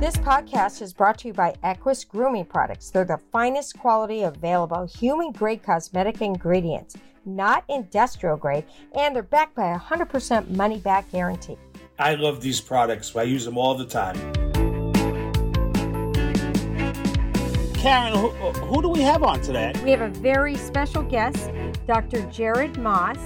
This podcast is brought to you by Equus Grooming Products. They're the finest quality available human grade cosmetic ingredients, not industrial grade, and they're backed by a 100% money back guarantee. I love these products. I use them all the time. Karen, who, who do we have on today? We have a very special guest, Dr. Jared Moss.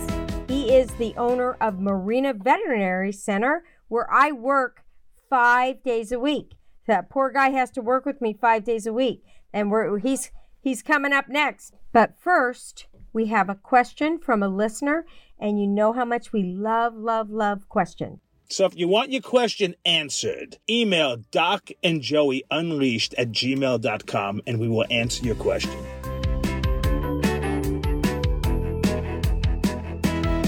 He is the owner of Marina Veterinary Center, where I work five days a week. That poor guy has to work with me five days a week, and we're, he's he's coming up next. But first, we have a question from a listener, and you know how much we love, love, love questions. So if you want your question answered, email Doc and Joey Unleashed at gmail.com and we will answer your question.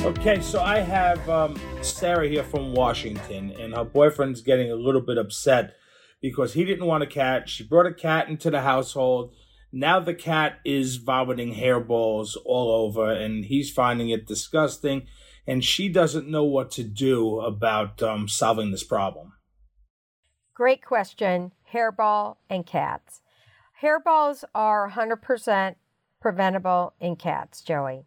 Okay, so I have um, Sarah here from Washington, and her boyfriend's getting a little bit upset because he didn't want a cat. She brought a cat into the household. Now the cat is vomiting hairballs all over, and he's finding it disgusting and she doesn't know what to do about um, solving this problem. Great question. Hairball and cats. Hairballs are 100% preventable in cats, Joey,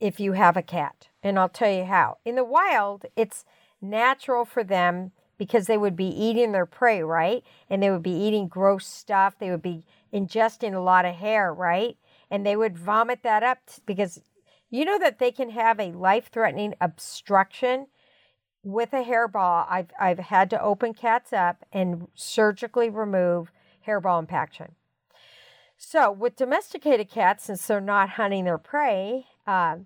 if you have a cat. And I'll tell you how. In the wild, it's natural for them because they would be eating their prey, right? And they would be eating gross stuff. They would be ingesting a lot of hair, right? And they would vomit that up because you know that they can have a life threatening obstruction with a hairball. I've, I've had to open cats up and surgically remove hairball impaction. So, with domesticated cats, since they're not hunting their prey, uh,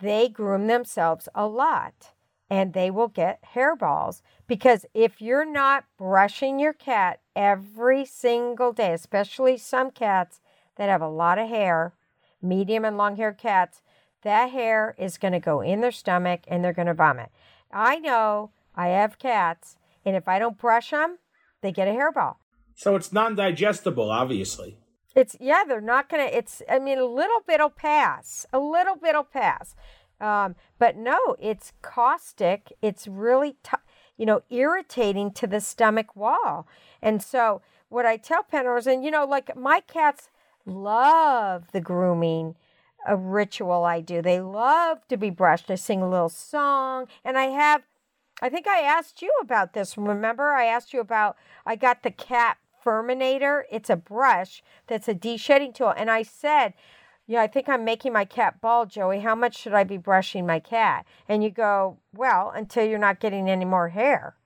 they groom themselves a lot and they will get hairballs because if you're not brushing your cat every single day, especially some cats that have a lot of hair, medium and long haired cats, that hair is going to go in their stomach and they're going to vomit. I know I have cats, and if I don't brush them, they get a hairball. So it's non digestible, obviously. It's, yeah, they're not going to, it's, I mean, a little bit'll pass. A little bit'll pass. Um, but no, it's caustic. It's really, t- you know, irritating to the stomach wall. And so, what I tell pet owners, and you know, like my cats love the grooming a ritual I do. They love to be brushed. I sing a little song, and I have. I think I asked you about this. Remember, I asked you about. I got the cat Furminator. It's a brush that's a de-shedding tool, and I said, "Yeah, I think I'm making my cat bald, Joey. How much should I be brushing my cat?" And you go, "Well, until you're not getting any more hair."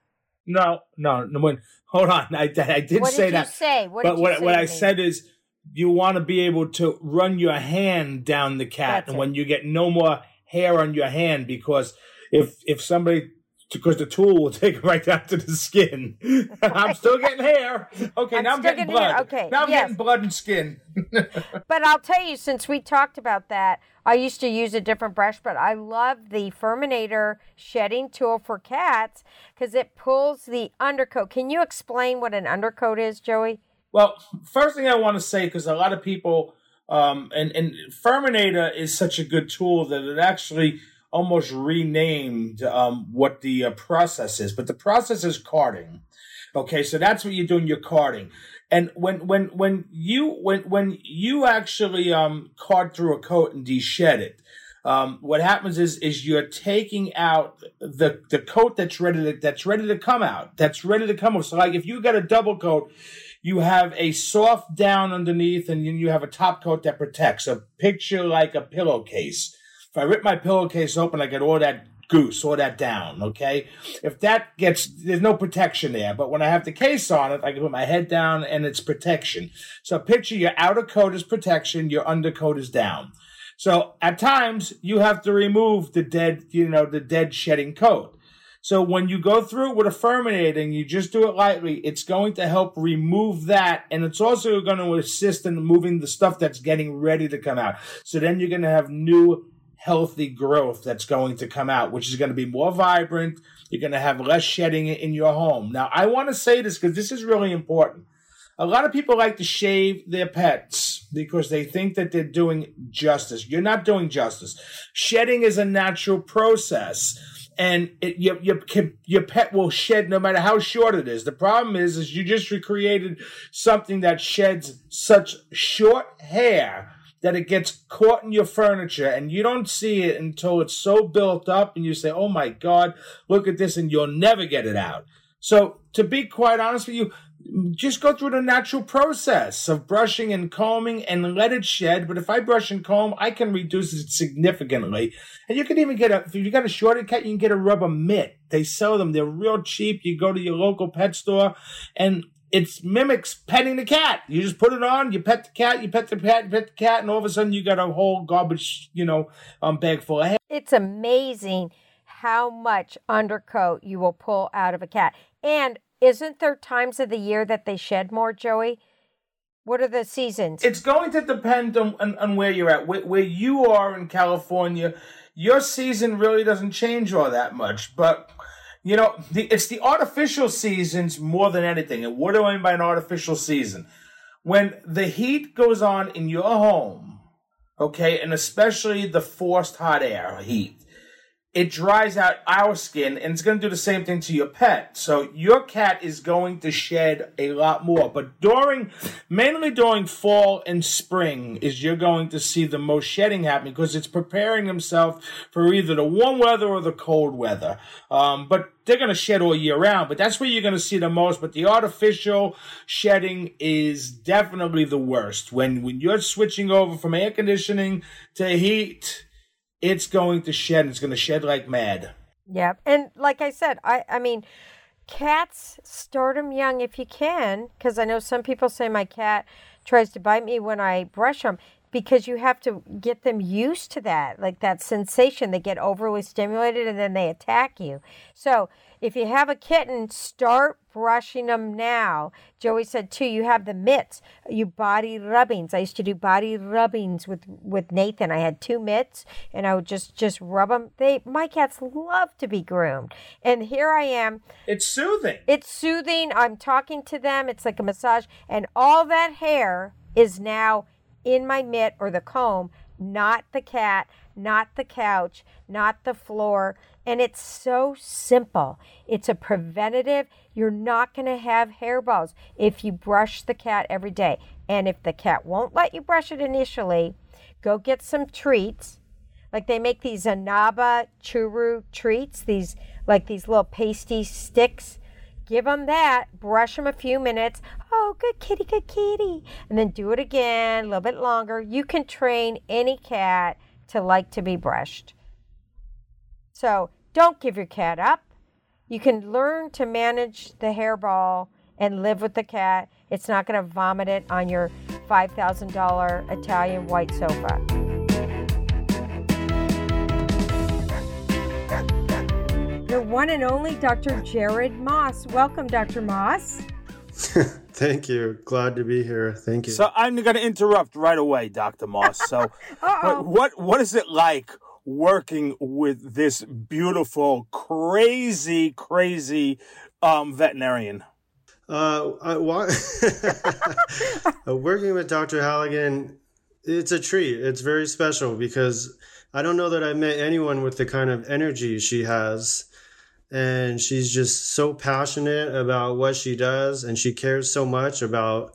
No, no, no. When, hold on, I, I did what say did that. Say? What but did you what say what I me? said is you want to be able to run your hand down the cat That's and it. when you get no more hair on your hand because if if somebody because the tool will take it right down to the skin. I'm still getting hair. Okay, I'm now I'm getting getting hair. blood. Okay, now I'm yes. getting blood and skin. But I'll tell you, since we talked about that, I used to use a different brush, but I love the Furminator shedding tool for cats because it pulls the undercoat. Can you explain what an undercoat is, Joey? Well, first thing I want to say, because a lot of people, um, and and Furminator is such a good tool that it actually almost renamed um, what the uh, process is. But the process is carding. Okay, so that's what you're doing. You're carding, and when when when you when when you actually um, card through a coat and de-shed it. Um, what happens is is you're taking out the the coat that's ready to that's ready to come out that's ready to come off. So like if you got a double coat, you have a soft down underneath and then you have a top coat that protects. A picture like a pillowcase. If I rip my pillowcase open, I get all that goose, all that down, okay? If that gets, there's no protection there, but when I have the case on it, I can put my head down and it's protection. So picture your outer coat is protection, your undercoat is down. So at times you have to remove the dead, you know, the dead shedding coat. So when you go through it with a Furminator and you just do it lightly, it's going to help remove that. And it's also going to assist in moving the stuff that's getting ready to come out. So then you're going to have new healthy growth that's going to come out, which is going to be more vibrant. You're going to have less shedding in your home. Now, I want to say this because this is really important. A lot of people like to shave their pets because they think that they're doing justice. You're not doing justice. Shedding is a natural process. and it, your, your your pet will shed no matter how short it is. The problem is, is you just recreated something that sheds such short hair that it gets caught in your furniture, and you don't see it until it's so built up, and you say, "Oh my God, look at this," and you'll never get it out. So, to be quite honest with you, just go through the natural process of brushing and combing and let it shed. But if I brush and comb, I can reduce it significantly. And you can even get a, if you got a shorter cat, you can get a rubber mitt. They sell them. They're real cheap. You go to your local pet store and it mimics petting the cat. You just put it on, you pet the cat, you pet the cat, you pet the cat, and all of a sudden you got a whole garbage, you know, um, bag full of hair. It's amazing how much undercoat you will pull out of a cat. And isn't there times of the year that they shed more, Joey? What are the seasons? It's going to depend on, on, on where you're at. Where, where, you are in California, your season really doesn't change all that much. But, you know, the, it's the artificial seasons more than anything. And what do I mean by an artificial season? When the heat goes on in your home, okay, and especially the forced hot air heat, it dries out our skin and it's going to do the same thing to your pet. So your cat is going to shed a lot more. But during, mainly during fall and spring, is you're going to see the most shedding happening because it's preparing themselves for either the warm weather or the cold weather. Um, but they're going to shed all year round, but that's where you're going to see the most. But the artificial shedding is definitely the worst. When, when you're switching over from air conditioning to heat, it's going to shed. It's going to shed like mad. Yeah, and like I said, I I mean, cats start them young if you can, because I know some people say my cat tries to bite me when I brush them because you have to get them used to that, like that sensation. They get overly stimulated and then they attack you. So if you have a kitten, start brushing them now. Joey said too, you have the mitts, you body rubbings. I used to do body rubbings with with Nathan. I had two mitts, and I would just just rub them. They my cats love to be groomed, and here I am. It's soothing. It's soothing. I'm talking to them. It's like a massage, and all that hair is now in my mitt or the comb, not the cat, not the couch, not the floor. And it's so simple. It's a preventative. You're not going to have hairballs if you brush the cat every day. And if the cat won't let you brush it initially, go get some treats. Like they make these Inaba Churu treats, these like these little pasty sticks. Give them that, brush them a few minutes. Oh, good kitty, good kitty. And then do it again, a little bit longer. You can train any cat to like to be brushed. So don't give your cat up. You can learn to manage the hairball and live with the cat. It's not going to vomit it on your $5,000 Italian white sofa. The one and only Dr. Jared Moss. Welcome, Dr. Moss. Thank you. Glad to be here. Thank you. So I'm going to interrupt right away, Dr. Moss. So, what what is it like working with this beautiful, crazy, crazy um, veterinarian? Uh, I, working with Dr. Halligan, it's a treat. It's very special because I don't know that I've met anyone with the kind of energy she has. And she's just so passionate about what she does, and she cares so much about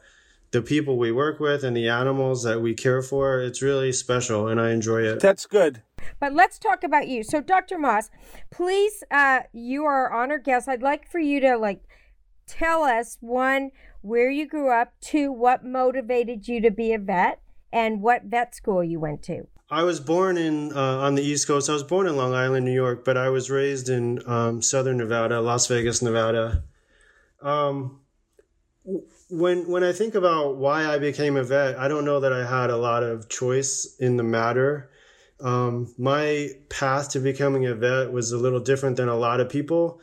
the people we work with and the animals that we care for. It's really special, and I enjoy it. That's good. But let's talk about you. So, Dr. Moss, please, uh, you are our honored guest. I'd like for you to like tell us one where you grew up, two what motivated you to be a vet, and what vet school you went to. I was born in uh, on the East Coast. I was born in Long Island, New York, but I was raised in um, Southern Nevada, Las Vegas, Nevada. Um, when when I think about why I became a vet, I don't know that I had a lot of choice in the matter. Um, my path to becoming a vet was a little different than a lot of people.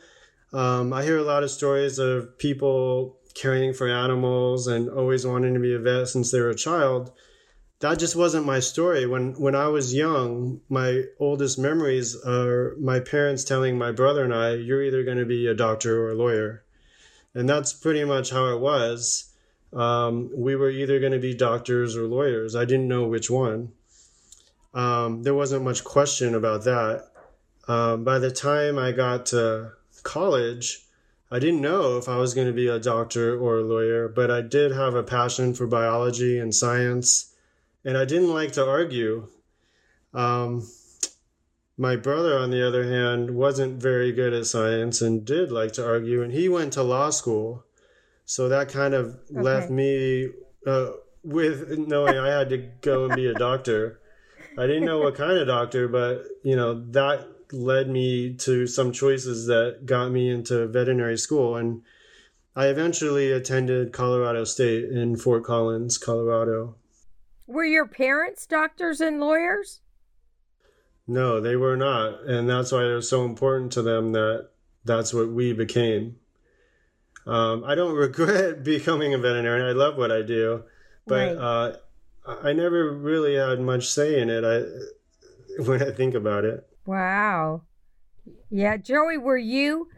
Um, I hear a lot of stories of people caring for animals and always wanting to be a vet since they were a child. That just wasn't my story. When when I was young, my oldest memories are my parents telling my brother and I, "You're either going to be a doctor or a lawyer," and that's pretty much how it was. Um, we were either going to be doctors or lawyers. I didn't know which one um, there wasn't much question about that. um, by the time I got to college, I didn't know if I was going to be a doctor or a lawyer, but I did have a passion for biology and science, and I didn't like to argue. Um, my brother, on the other hand, wasn't very good at science and did like to argue, and he went to law school. So that kind of okay. left me uh, with knowing I had to go and be a doctor. I didn't know what kind of doctor, but you know that led me to some choices that got me into veterinary school, and I eventually attended Colorado State in Fort Collins, Colorado. Were your parents doctors and lawyers? No, they were not. And that's why it was so important to them that that's what we became. Um, I don't regret becoming a veterinarian. I love what I do, but right. uh, I never really had much say in it. I when I think about it. Wow. Yeah, Joey, were you?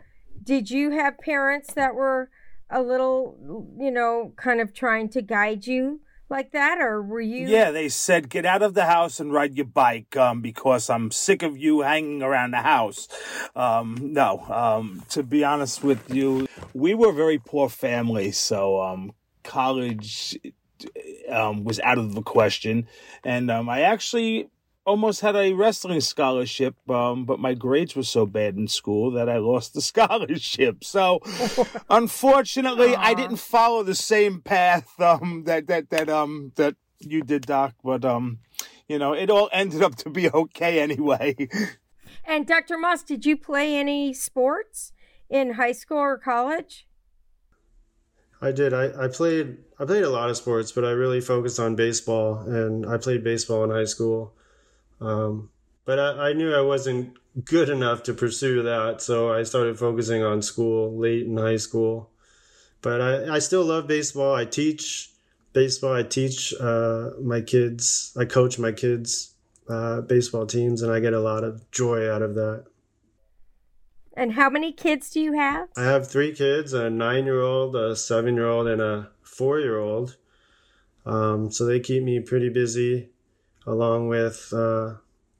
Did you have parents that were a little, you know, kind of trying to guide you like that, or were you? Yeah, they said get out of the house and ride your bike um, because I'm sick of you hanging around the house. Um, no, um, to be honest with you, we were a very poor family, so um, college um, was out of the question, and um, I actually almost had a wrestling scholarship, um, but my grades were so bad in school that I lost the scholarship. So, unfortunately, I didn't follow the same path um, that that that um that you did, Doc. But um, you know, it all ended up to be okay anyway. And Dr. Moss, did you play any sports in high school or college? I did. I, I played I played a lot of sports, but I really focused on baseball and I played baseball in high school. Um, but I, I, knew I wasn't good enough to pursue that, so I started focusing on school late in high school. But I, I still love baseball. I teach baseball. I teach uh, my kids. I coach my kids' uh, baseball teams, and I get a lot of joy out of that. And how many kids do you have? I have three kids a nine year old, a seven year old, and a four year old. Um, so they keep me pretty busy along with uh,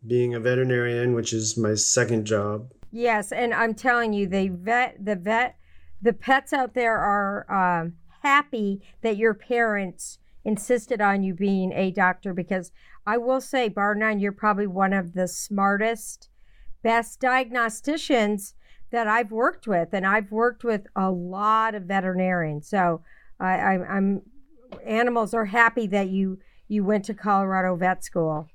being a veterinarian, which is my second job. Yes, and I'm telling you, the vet, the vet, the pets out there are um, happy that your parents insisted on you being a doctor because I will say, bar none, you're probably one of the smartest, best diagnosticians that I've worked with, and I've worked with a lot of veterinarians. So I, I, I'm animals are happy that you you went to Colorado vet school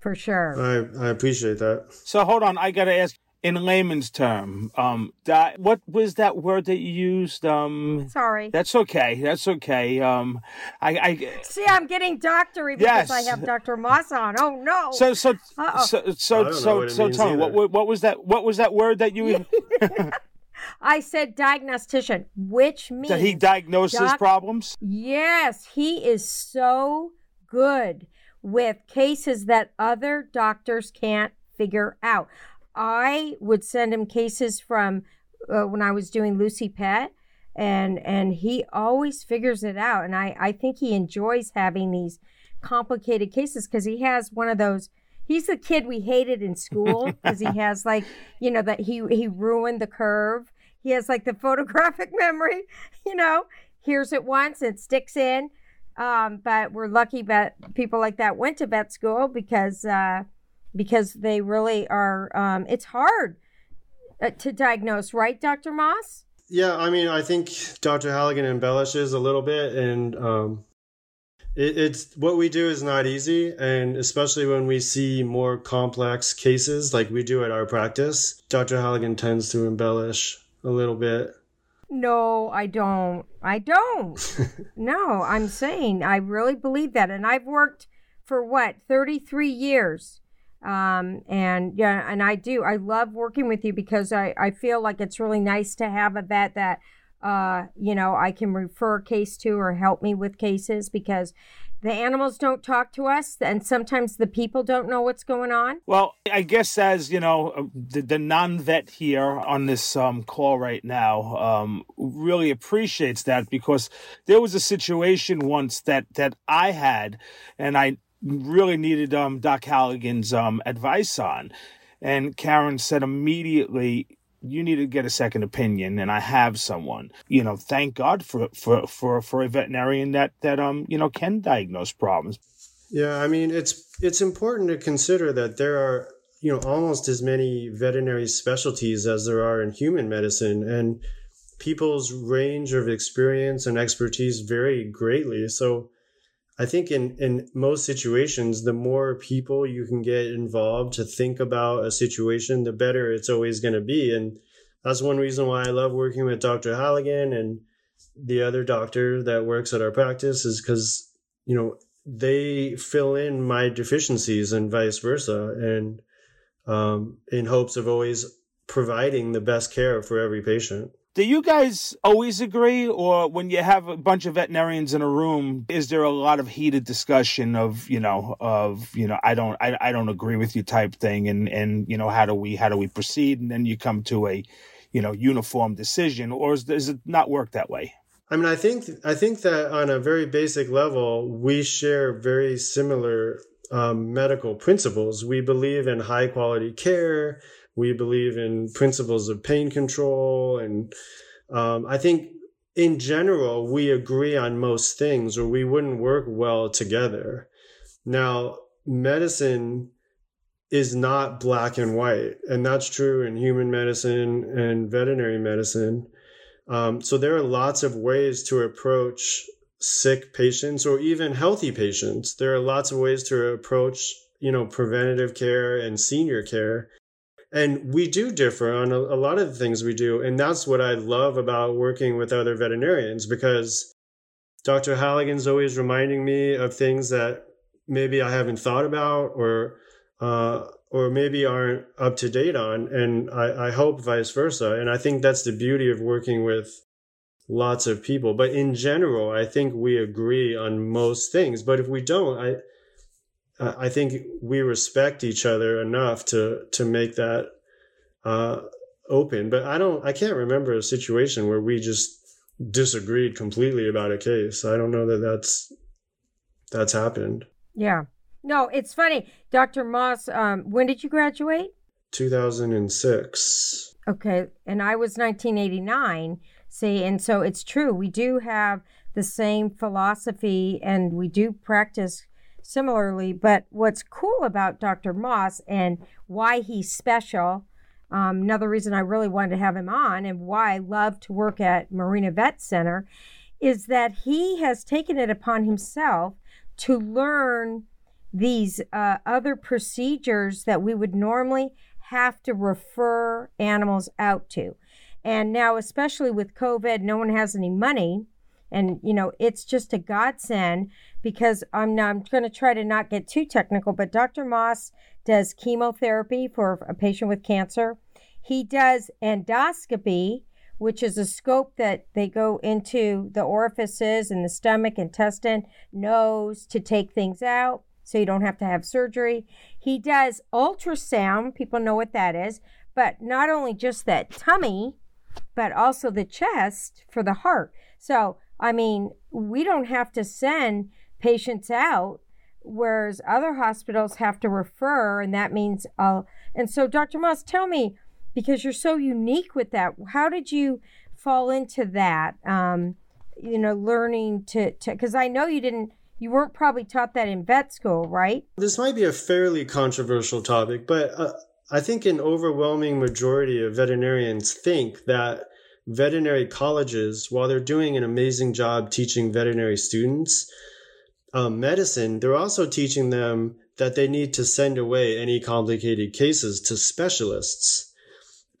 for sure. I, I appreciate that. So hold on, I got to ask in layman's term, um, that, what was that word that you used? Um, Sorry. That's okay. That's okay. Um, I, I see. I'm getting doctory because yes. I have Dr. Moss on. Oh no. So so Uh-oh. so so so so tell me what what was that? What was that word that you? I said diagnostician, which means that he diagnoses doc- problems. Yes, he is so good with cases that other doctors can't figure out. I would send him cases from uh, when I was doing Lucy Pet and and he always figures it out and I I think he enjoys having these complicated cases cuz he has one of those he's the kid we hated in school because he has like you know that he he ruined the curve he has like the photographic memory you know hears it once it sticks in um, but we're lucky that people like that went to vet school because uh, because they really are. Um, it's hard uh, to diagnose, right, Doctor Moss? Yeah, I mean, I think Dr. Halligan embellishes a little bit, and um, it, it's what we do is not easy, and especially when we see more complex cases like we do at our practice, Dr. Halligan tends to embellish a little bit. No, I don't. I don't. no, I'm saying I really believe that. And I've worked for what, 33 years. Um, and yeah, and I do. I love working with you because I, I feel like it's really nice to have a vet that, uh, you know, I can refer a case to or help me with cases because the animals don't talk to us and sometimes the people don't know what's going on. Well i guess as you know uh, the, the non-vet here on this um, call right now um, really appreciates that because there was a situation once that that i had and i really needed um, doc halligan's um, advice on. And Karen said immediately, you need to get a second opinion and I have someone. You know, thank God for for for for a veterinarian that that um, you know, can diagnose problems. Yeah, I mean, it's it's important to consider that there are, you know, almost as many veterinary specialties as there are in human medicine and people's range of experience and expertise vary greatly. So I think in, in most situations, the more people you can get involved to think about a situation, the better it's always going to be. And that's one reason why I love working with Dr. Halligan and the other doctor that works at our practice is because, you know, they fill in my deficiencies and vice versa. And um, in hopes of always providing the best care for every patient. Do you guys always agree, or when you have a bunch of veterinarians in a room, is there a lot of heated discussion of you know of you know I don't I, I don't agree with you type thing, and and you know how do we how do we proceed, and then you come to a you know uniform decision, or is, does it not work that way? I mean, I think I think that on a very basic level, we share very similar um, medical principles. We believe in high quality care we believe in principles of pain control. And um, I think in general, we agree on most things or we wouldn't work well together. Now, medicine is not black and white. And that's true in human medicine and veterinary medicine. Um, so there are lots of ways to approach sick patients or even healthy patients. There are lots of ways to approach, you know, preventative care and senior care and we do differ on a, a, lot of the things we do and that's what i love about working with other veterinarians because dr halligan's always reminding me of things that maybe i haven't thought about or uh, or maybe aren't up to date on and I, I hope vice versa. And i think that's the beauty of working with lots of people. But in general i think we agree on most things. But if we don't i I think we respect each other enough to to make that uh, open. But I don't, I can't remember a situation where we just disagreed completely about a case. I don't know that that's that's happened. Yeah. No, it's funny, Dr. Moss. Um, when did you graduate? 2006. Okay, and I was 1989. See, and so it's true. We do have the same philosophy, and we do practice similarly. But what's cool about Dr. Moss and why he's special, um, another reason I really wanted to have him on and why I love to work at Marina Vet Center, is that he has taken it upon himself to learn these uh, other procedures that we would normally have to refer animals out to. And now, especially with COVID, no one has any money and you know it's just a godsend because i'm i'm going to try to not get too technical but dr moss does chemotherapy for a patient with cancer. He does endoscopy which is a scope that they go into the orifices in the stomach intestine nose to take things out so you don't have to have surgery. He does ultrasound. People know what that is. But not only just that tummy but also the chest for the heart. So I mean, we don't have to send patients out, whereas other hospitals have to refer, and that means, uh, and so Dr. Moss, tell me, because you're so unique with that, how did you fall into that? Um, you know, learning to, because I know you didn't, you weren't probably taught that in vet school, right? This might be a fairly controversial topic, but uh, I think an overwhelming majority of veterinarians think that veterinary colleges, while they're doing an amazing job teaching veterinary students um, medicine, they're also teaching them that they need to send away any complicated cases to specialists,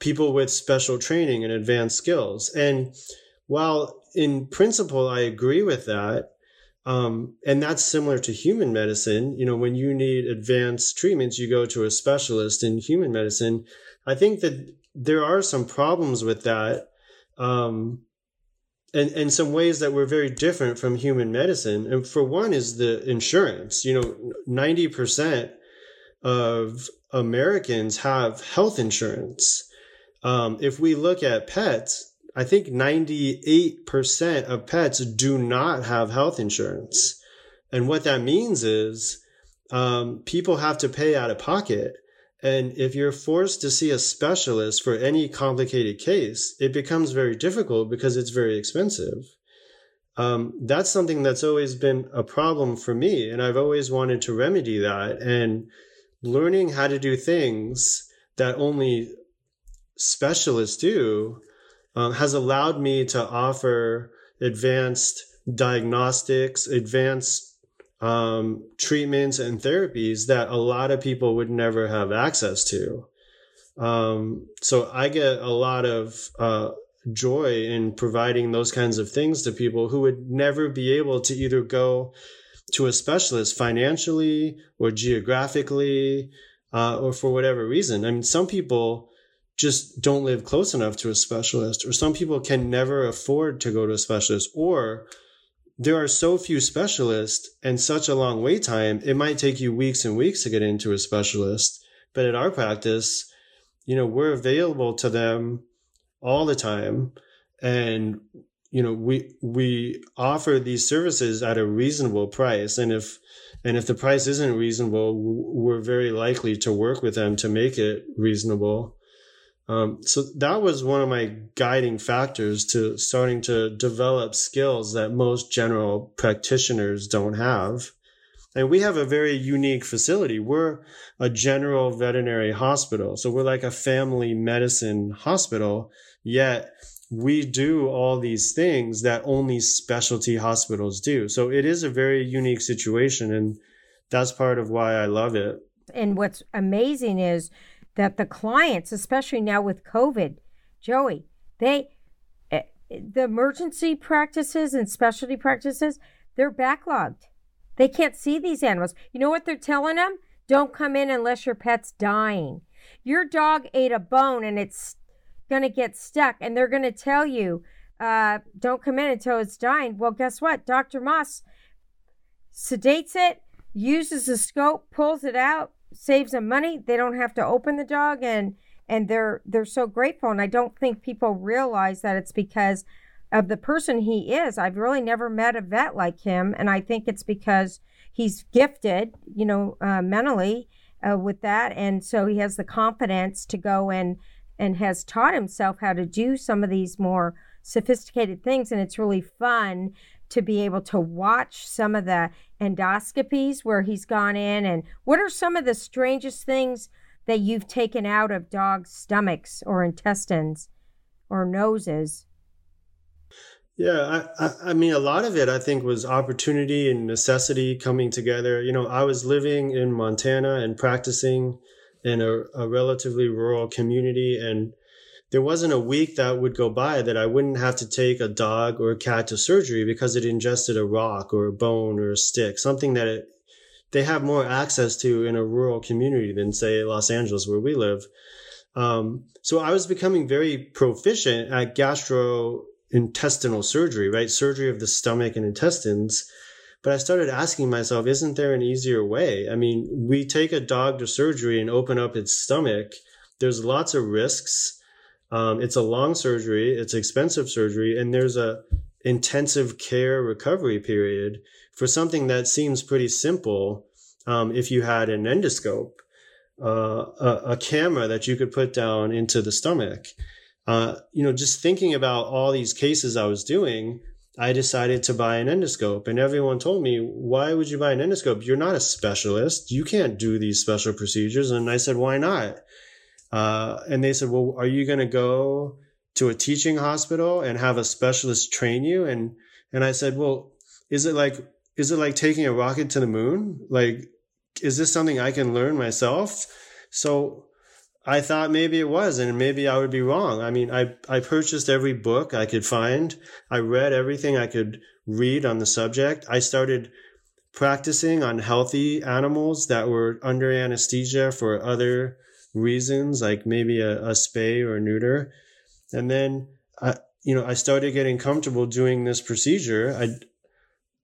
people with special training and advanced skills. And while in principle, I agree with that, um, and that's similar to human medicine. You know, when you need advanced treatments, you go to a specialist in human medicine. I think that there are some problems with that um, and and some ways that were very different from human medicine. And for one is the insurance. You know, ninety percent of Americans have health insurance. Um, if we look at pets, I think 98% of pets do not have health insurance. And what that means is um, people have to pay out of pocket And if you're forced to see a specialist for any complicated case, it becomes very difficult because it's very expensive. Um, that's something that's always been a problem for me. And I've always wanted to remedy that. And learning how to do things that only specialists do um, has allowed me to offer advanced diagnostics, advanced um, treatments and therapies that a lot of people would never have access to. Um, so I get a lot of uh, joy in providing those kinds of things to people who would never be able to either go to a specialist financially or geographically uh, or for whatever reason. I mean, some people just don't live close enough to a specialist, or some people can never afford to go to a specialist, or there are so few specialists and such a long wait time, it might take you weeks and weeks to get into a specialist. But at our practice, you know, we're available to them all the time. And, you know, we, we offer these services at a reasonable price. And if, and if the price isn't reasonable, we're very likely to work with them to make it reasonable. Um, so that was one of my guiding factors to starting to develop skills that most general practitioners don't have. And we have a very unique facility. We're a general veterinary hospital. So we're like a family medicine hospital, yet we do all these things that only specialty hospitals do. So it is a very unique situation. And that's part of why I love it. And what's amazing is that the clients, especially now with COVID, Joey, they, eh, the emergency practices and specialty practices, they're backlogged. They can't see these animals. You know what they're telling them? Don't come in unless your pet's dying. Your dog ate a bone and it's going to get stuck, and they're going to tell you, uh, don't come in until it's dying. Well, guess what? Dr. Moss sedates it, uses a scope, pulls it out, saves them money. They don't have to open the dog and and they're they're so grateful and I don't think people realize that it's because of the person he is. I've really never met a vet like him and I think it's because he's gifted, you know, uh, mentally uh, with that and so he has the confidence to go and and has taught himself how to do some of these more sophisticated things and it's really fun to be able to watch some of the endoscopies where he's gone in and what are some of the strangest things that you've taken out of dogs' stomachs or intestines or noses? Yeah, I, I, I, mean, a lot of it I think was opportunity and necessity coming together. You know, I was living in Montana and practicing in a, a relatively rural community, and there wasn't a week that would go by that I wouldn't have to take a dog or a cat to surgery because it ingested a rock or a bone or a stick, something that it, they have more access to in a rural community than say Los Angeles where we live. Um, so I was becoming very proficient at gastrointestinal surgery, right? Surgery of the stomach and intestines. But I started asking myself, isn't there an easier way? I mean, we take a dog to surgery and open up its stomach. There's lots of risks um, it's a long surgery, it's expensive surgery, and there's a intensive care recovery period for something that seems pretty simple. Um, if you had an endoscope, uh, a, a, camera that you could put down into the stomach, uh, you know, just thinking about all these cases I was doing, I decided to buy an endoscope. And everyone told me, why would you buy an endoscope? You're not a specialist. You can't do these special procedures. And I said, why not? Uh, and they said, well, are you going to go to a teaching hospital and have a specialist train you? And, and I said, well, is it like, is it like taking a rocket to the moon? Like, is this something I can learn myself? So I thought maybe it was, and maybe I would be wrong. I mean, I, I purchased every book I could find. I read everything I could read on the subject. I started practicing on healthy animals that were under anesthesia for other reasons, like maybe a, a spay or a neuter. And then I, you know, I started getting comfortable doing this procedure. I,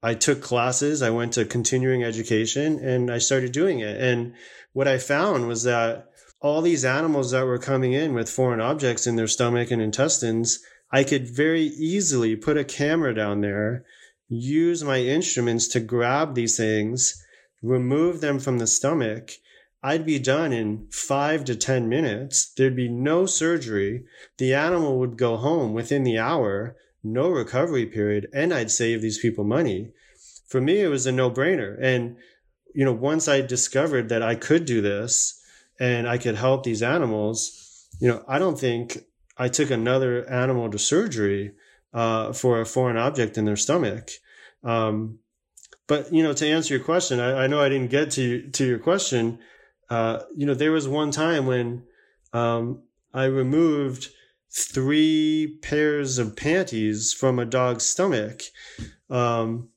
I took classes, I went to continuing education and I started doing it. And what I found was that all these animals that were coming in with foreign objects in their stomach and intestines, I could very easily put a camera down there, use my instruments to grab these things, remove them from the stomach, I'd be done in five to 10 minutes. There'd be no surgery. The animal would go home within the hour, no recovery period, and I'd save these people money. For me, it was a no brainer. And, you know, once I discovered that I could do this and I could help these animals, you know, I don't think I took another animal to surgery uh, for a foreign object in their stomach. Um, but you know, to answer your question, I, I know I didn't get to to your question. Uh, you know, there was one time when um, I removed three pairs of panties from a dog's stomach. Um,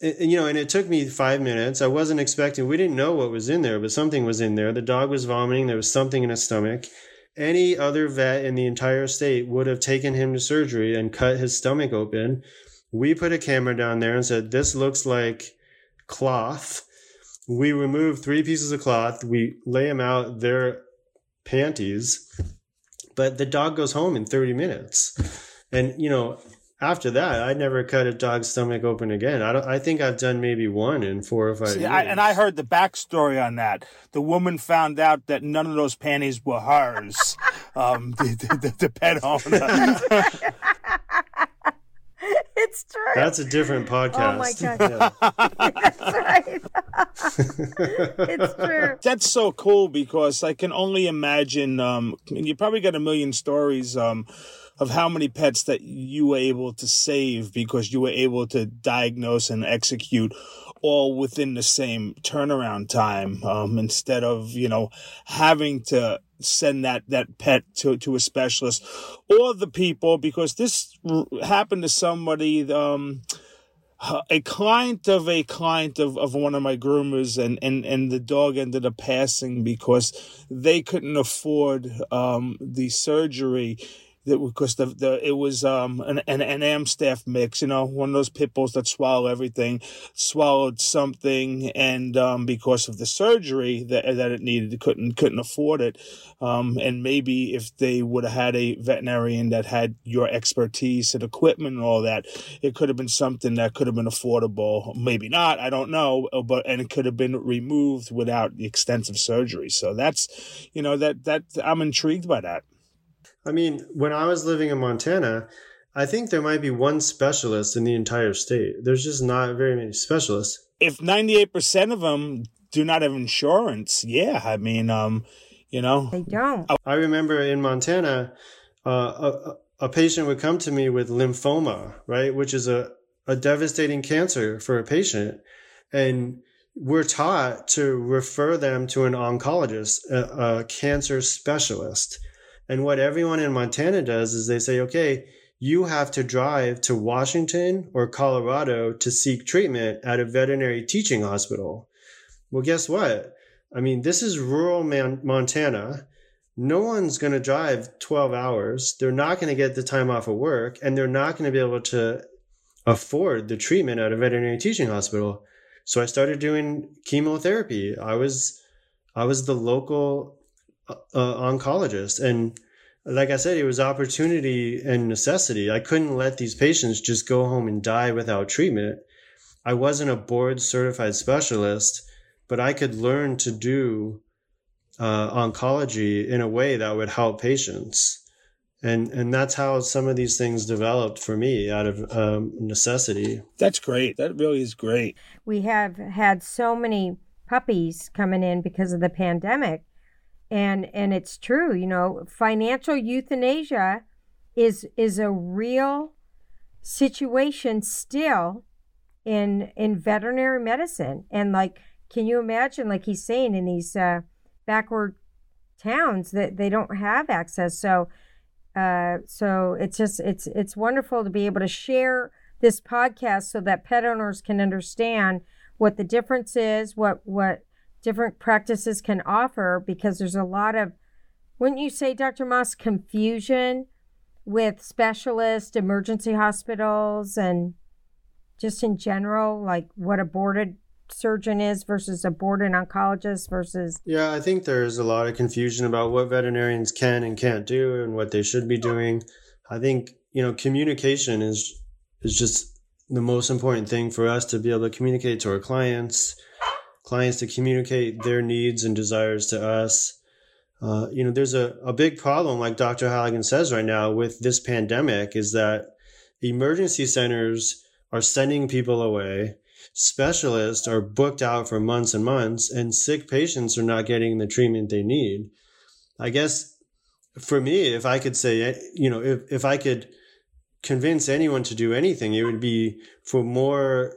and, you know, and it took me five minutes. I wasn't expecting, we didn't know what was in there, but something was in there. The dog was vomiting. There was something in his stomach. Any other vet in the entire state would have taken him to surgery and cut his stomach open we put a camera down there and said, This looks like cloth. We remove three pieces of cloth, we lay them out, their panties, but the dog goes home in 30 minutes. And, you know, after that, I never cut a dog's stomach open again. I don't. I think I've done maybe one in four or five See, years. I, and I heard the backstory on that. The woman found out that none of those panties were hers. um, the, the, the pet owner. it's true. That's a different podcast. Oh my god. That's right. it's true. That's so cool because I can only imagine um, you probably got a million stories um, of how many pets that you were able to save because you were able to diagnose and execute all within the same turnaround time um, instead of you know having to send that that pet to to a specialist or the people because this happened to somebody um a client of a client of, of one of my groomers and, and, and the dog ended up passing because they couldn't afford um, the surgery that because the, the it was um an, an an Amstaff mix, you know, one of those pit bulls that swallow everything, swallowed something, and um because of the surgery that that it needed, couldn't couldn't afford it, um and maybe if they would have had a veterinarian that had your expertise and equipment and all that, it could have been something that could have been affordable. Maybe not, I don't know, uh, but and it could have been removed without the extensive surgery. So that's, you know, that that I'm intrigued by that. I mean, when I was living in Montana, I think there might be one specialist in the entire state. There's just not very many specialists. If 98% of them do not have insurance, yeah, I mean, um, you know, they don't. I remember in Montana, uh, a, a patient would come to me with lymphoma, right, which is a, a devastating cancer for a patient. And we're taught to refer them to an oncologist, a, a cancer specialist. And what everyone in Montana does is they say, okay, you have to drive to Washington or Colorado to seek treatment at a veterinary teaching hospital. Well, guess what? I mean, this is rural Man- Montana. No one's going to drive 12 hours. They're not going to get the time off of work and they're not going to be able to afford the treatment at a veterinary teaching hospital. So I started doing chemotherapy. I was I was the local uh, oncologist. And like I said, it was opportunity and necessity. I couldn't let these patients just go home and die without treatment. I wasn't a board certified specialist, but I could learn to do uh, oncology in a way that would help patients. And, and that's how some of these things developed for me out of um, necessity. That's great. That really is great. We have had so many puppies coming in because of the pandemic and and it's true you know financial euthanasia is is a real situation still in in veterinary medicine. And like can you imagine like he's saying in these uh, backward towns that they don't have access. So uh, so it's just it's it's wonderful to be able to share this podcast so that pet owners can understand what the difference is what what different practices can offer because there's a lot of, wouldn't you say, Dr. Moss, confusion with specialist emergency hospitals and just in general, like what a boarded surgeon is versus a boarded oncologist versus yeah i think there's a lot of confusion about what veterinarians can and can't do and what they should be doing i think you know communication is is just the most important thing for us to be able to communicate to our clients clients to communicate their needs and desires to us. Uh, you know, there's a, a big problem, like Dr. Halligan says right now, with this pandemic is that emergency centers are sending people away. Specialists are booked out for months and months, and sick patients are not getting the treatment they need. I guess for me, if I could say, you know, if, if I could convince anyone to do anything, it would be for more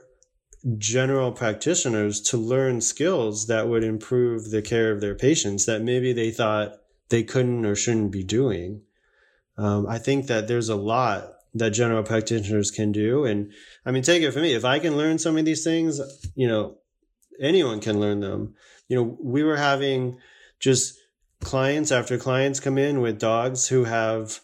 general practitioners to learn skills that would improve the care of their patients that maybe they thought they couldn't or shouldn't be doing. Um, I think that there's a lot that general practitioners can do. And I mean, take it from me. If I can learn some of these things, you know, anyone can learn them. You know, we were having just clients after clients come in with dogs who have,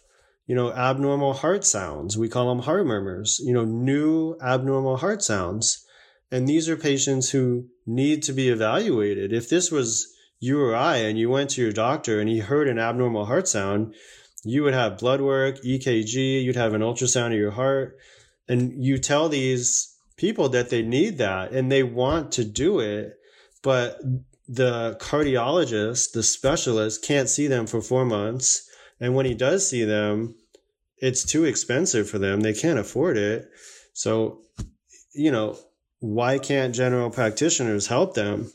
you know, abnormal heart sounds. We call them heart murmurs, you know, new abnormal heart sounds. And these are patients who need to be evaluated. If this was you or I and you went to your doctor and he heard an abnormal heart sound, you would have blood work, EKG, you'd have an ultrasound of your heart, and you tell these people that they need that and they want to do it, but the cardiologist, the specialist, can't see them for four months. And when he does see them, it's too expensive for them. They can't afford it. So, you know, why can't general practitioners help them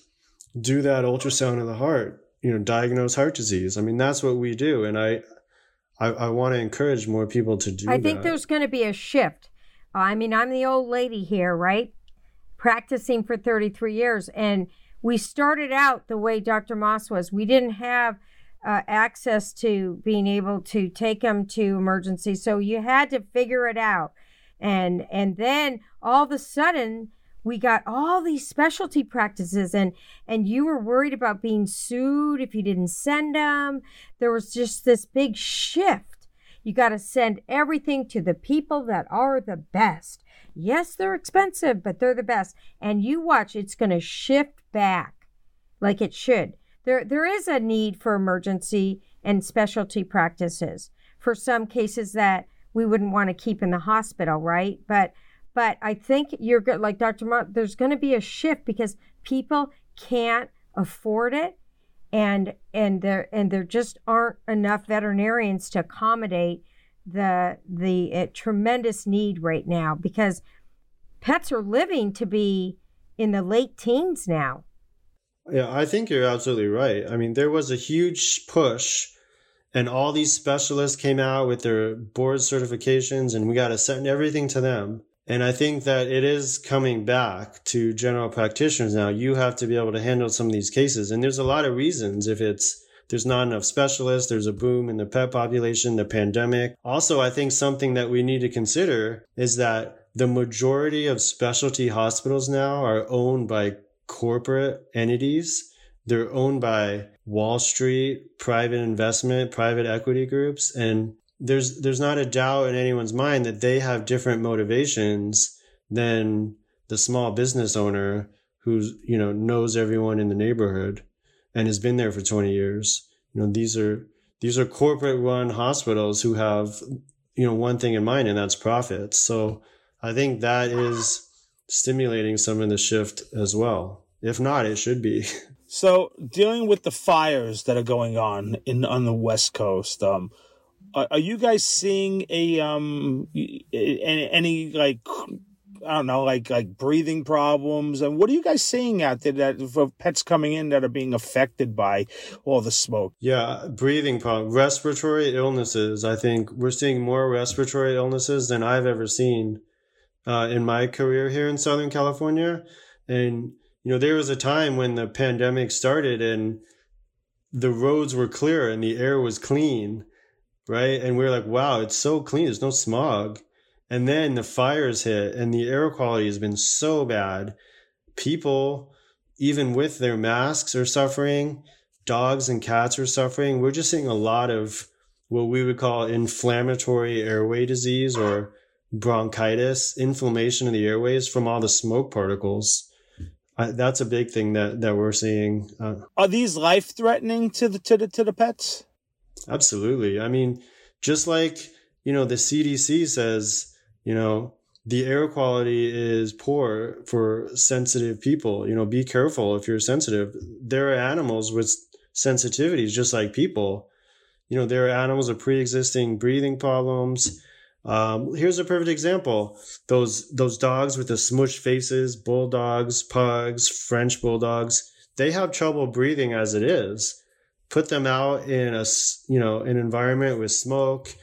do that ultrasound of the heart, you know, diagnose heart disease? I mean, that's what we do. And I, I, I want to encourage more people to do I think that. there's going to be a shift. I mean, I'm the old lady here, right? Practicing for 33 years. And we started out the way Dr. Moss was. We didn't have uh, access to being able to take them to emergency. So you had to figure it out. And, and then all of a sudden, we got all these specialty practices and and you were worried about being sued if you didn't send them there was just this big shift. You got to send everything to the people that are the best. Yes they're expensive but they're the best and you watch it's going to shift back like it should. There there is a need for emergency and specialty practices. For some cases that we wouldn't want to keep in the hospital right? But but I think you're good, like Dr. Mark, there's going to be a shift because people can't afford it. And, and there and there just aren't enough veterinarians to accommodate the the uh, tremendous need right now because pets are living to be in the late teens now. Yeah, I think you're absolutely right. I mean, there was a huge push and all these specialists came out with their board certifications and we got to send everything to them. And I think that it is coming back to general practitioners now. You have to be able to handle some of these cases. And there's a lot of reasons if it's there's not enough specialists, there's a boom in the pet population, the pandemic. Also, I think something that we need to consider is that the majority of specialty hospitals now are owned by corporate entities. They're owned by Wall Street, private investment, private equity groups. And there's there's not a doubt in anyone's mind that they have different motivations than the small business owner who's you know knows everyone in the neighborhood and has been there for 20 years. You know these are these are corporate run hospitals who have you know one thing in mind and that's profits. So i think that is stimulating some of the shift as well. If not it should be. So dealing with the fires that are going on in on the west coast um are, you guys seeing a um any, any like I don't know, like like breathing problems, and what are you guys seeing out there that for pets coming in that are being affected by all the smoke? Yeah, breathing problems, respiratory illnesses. I think we're seeing more respiratory illnesses than I've ever seen uh, in my career here in Southern California. And you know, there was a time when the pandemic started and the roads were clear and the air was clean right? And we are like, wow, it's so clean. There's no smog. And then the fires hit and the air quality has been so bad. People, even with their masks, are suffering. Dogs and cats are suffering. We're just seeing a lot of what we would call inflammatory airway disease or bronchitis, inflammation of the airways from all the smoke particles. I, that's a big thing that, that we're seeing. Uh, are these life threatening to the to the to the pets? Absolutely. I mean, just like, you know, the CDC says, you know, the air quality is poor for sensitive people. You know, be careful if you're sensitive. There are animals with sensitivities just like people. You know, there are animals with pre-existing breathing problems. Um, here's a perfect example: those those dogs with the smushed faces, bulldogs, pugs, French bulldogs. They have trouble breathing as it is. Put them out in a you know an environment with smoke,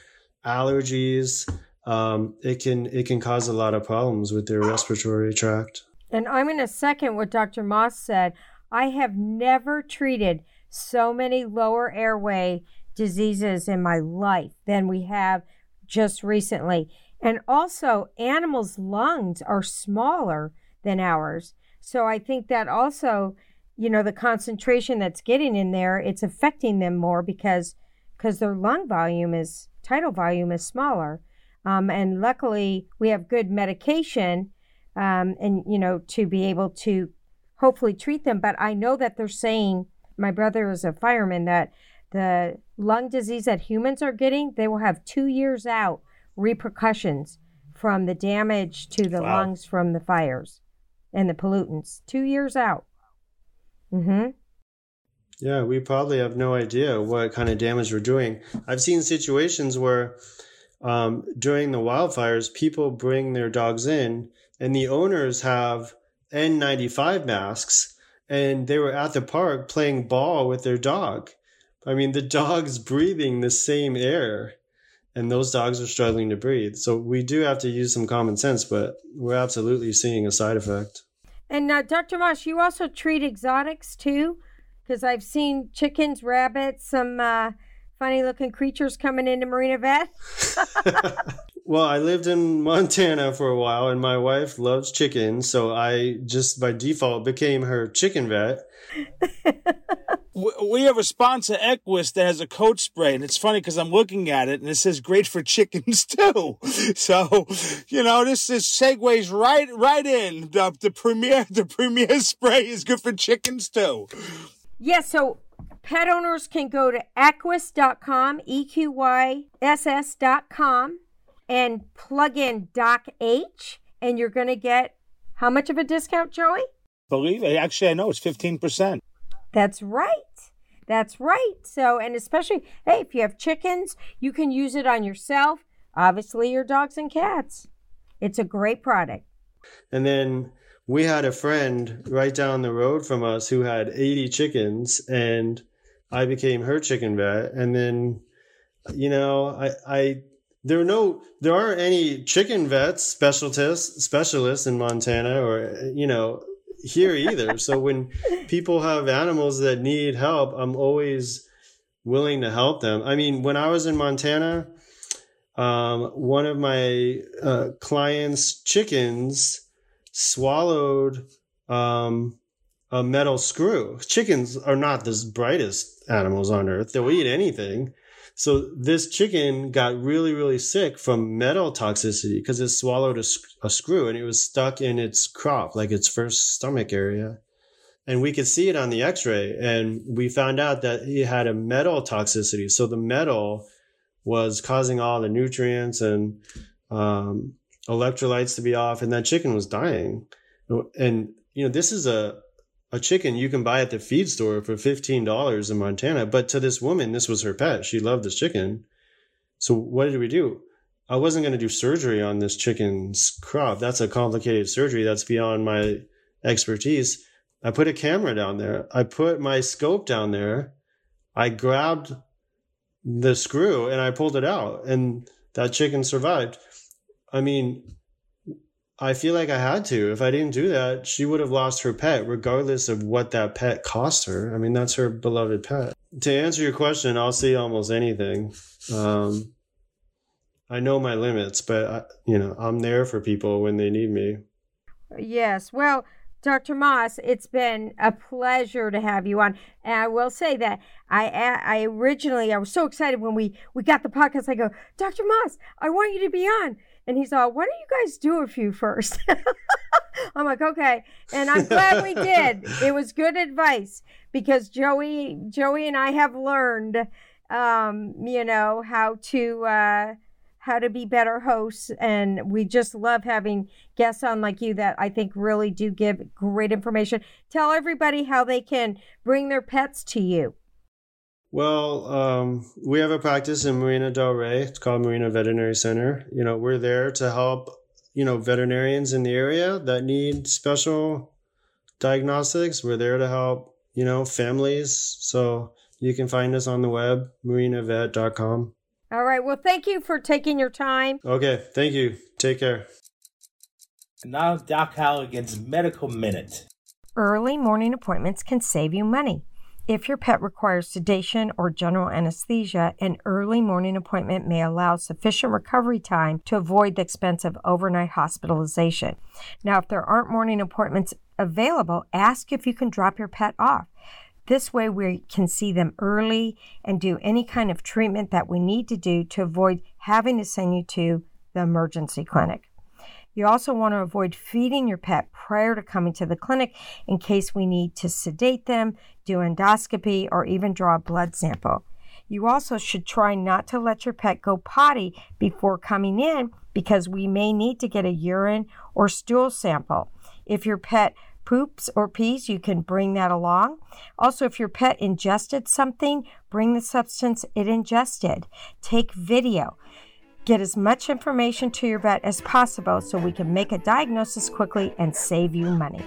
allergies um, it can it can cause a lot of problems with their respiratory tract. And I'm going to second what Dr. Moss said. I have never treated so many lower airway diseases in my life than we have just recently. And also, animals' lungs are smaller than ours. So I think that also, you know, the concentration that's getting in there, it's affecting them more because because their lung volume is tidal volume is smaller. Um, and luckily, we have good medication, um, and you know, to be able to hopefully treat them. But I know that they're saying, my brother is a fireman, that the lung disease that humans are getting, they will have two years out repercussions from the damage to the wow. lungs from the fires and the pollutants. Two years out. Mm-hmm. Yeah, we probably have no idea what kind of damage we're doing. I've seen situations where um, during the wildfires, people bring their dogs in, and the owners have N95 masks, and they were at the park playing ball with their dog. I mean, the dog's breathing the same air, and those dogs are struggling to breathe. So we do have to use some common sense, but we're absolutely seeing a side effect. And uh, Dr. Moss, you also treat exotics too, because I've seen chickens, rabbits, some. Uh, funny looking creatures coming into Marina Vet? well, I lived in Montana for a while and my wife loves chickens, so I just by default became her chicken vet. we have a sponsor, Equyss, that has a coat spray, and it's funny because I'm looking at it and it says great for chickens too. So, you know, this is segues right right in. The, the premier the premier spray is good for chickens too. Yeah, so Pet owners can go to equyss.com, E Q Y S S.com, and plug in Doc H, and you're going to get how much of a discount, Joey? Believe it. Actually, I know it's 15%. That's right. That's right. So, and especially, hey, if you have chickens, you can use it on yourself, obviously, your dogs and cats. It's a great product. And then we had a friend right down the road from us who had 80 chickens and I became her chicken vet, and then you know I I there are no there aren't any chicken vets specialists specialists in Montana or you know here either. so when people have animals that need help, I'm always willing to help them. I mean, when I was in Montana, um, one of my uh, clients' chickens swallowed um, a metal screw. Chickens are not the brightest animals on earth. They'll eat anything. So this chicken got really, really sick from metal toxicity because it swallowed a, a, screw and it was stuck in its crop, like its first stomach area. And we could see it on the x-ray and we found out that he had a metal toxicity. So the metal was causing all the nutrients and um, electrolytes to be off and that chicken was dying. And, you know, this is a, a chicken you can buy at the feed store for $15 in Montana. But to this woman, this was her pet. She loved this chicken. So what did we do? I wasn't going to do surgery on this chicken's crop. That's a complicated surgery. That's beyond my expertise. I put a camera down there. I put my scope down there. I grabbed the screw and I pulled it out and that chicken survived. I mean, I feel like I had to. If I didn't do that, she would have lost her pet, regardless of what that pet cost her. I mean, that's her beloved pet. To answer your question, I'll see almost anything. Um, I know my limits, but I, you know, I'm there for people when they need me. Yes. Well, Dr. Moss, it's been a pleasure to have you on. And I will say that I I originally I was so excited when we we got the podcast. I go, Dr. Moss, I want you to be on. And he's all, why don't you guys do a few first? I'm like, okay. And I'm glad we did. It was good advice because Joey, Joey and I have learned, um, you know, how to, uh, how to be better hosts. And we just love having guests on like you that I think really do give great information. Tell everybody how they can bring their pets to you. Well, um, we have a practice in Marina Del Rey. It's called Marina Veterinary Center. You know, we're there to help, you know, veterinarians in the area that need special diagnostics. We're there to help, you know, families. So you can find us on the web, marinavet.com. All right. Well, thank you for taking your time. Okay. Thank you. Take care. And now, Doc Halligan's Medical Minute. Early morning appointments can save you money. If your pet requires sedation or general anesthesia, an early morning appointment may allow sufficient recovery time to avoid the expense of overnight hospitalization. Now, if there aren't morning appointments available, ask if you can drop your pet off. This way, we can see them early and do any kind of treatment that we need to do to avoid having to send you to the emergency clinic. You also want to avoid feeding your pet prior to coming to the clinic in case we need to sedate them, do endoscopy, or even draw a blood sample. You also should try not to let your pet go potty before coming in because we may need to get a urine or stool sample. If your pet poops or pees, you can bring that along. Also, if your pet ingested something, bring the substance it ingested. Take video. Get as much information to your vet as possible so we can make a diagnosis quickly and save you money.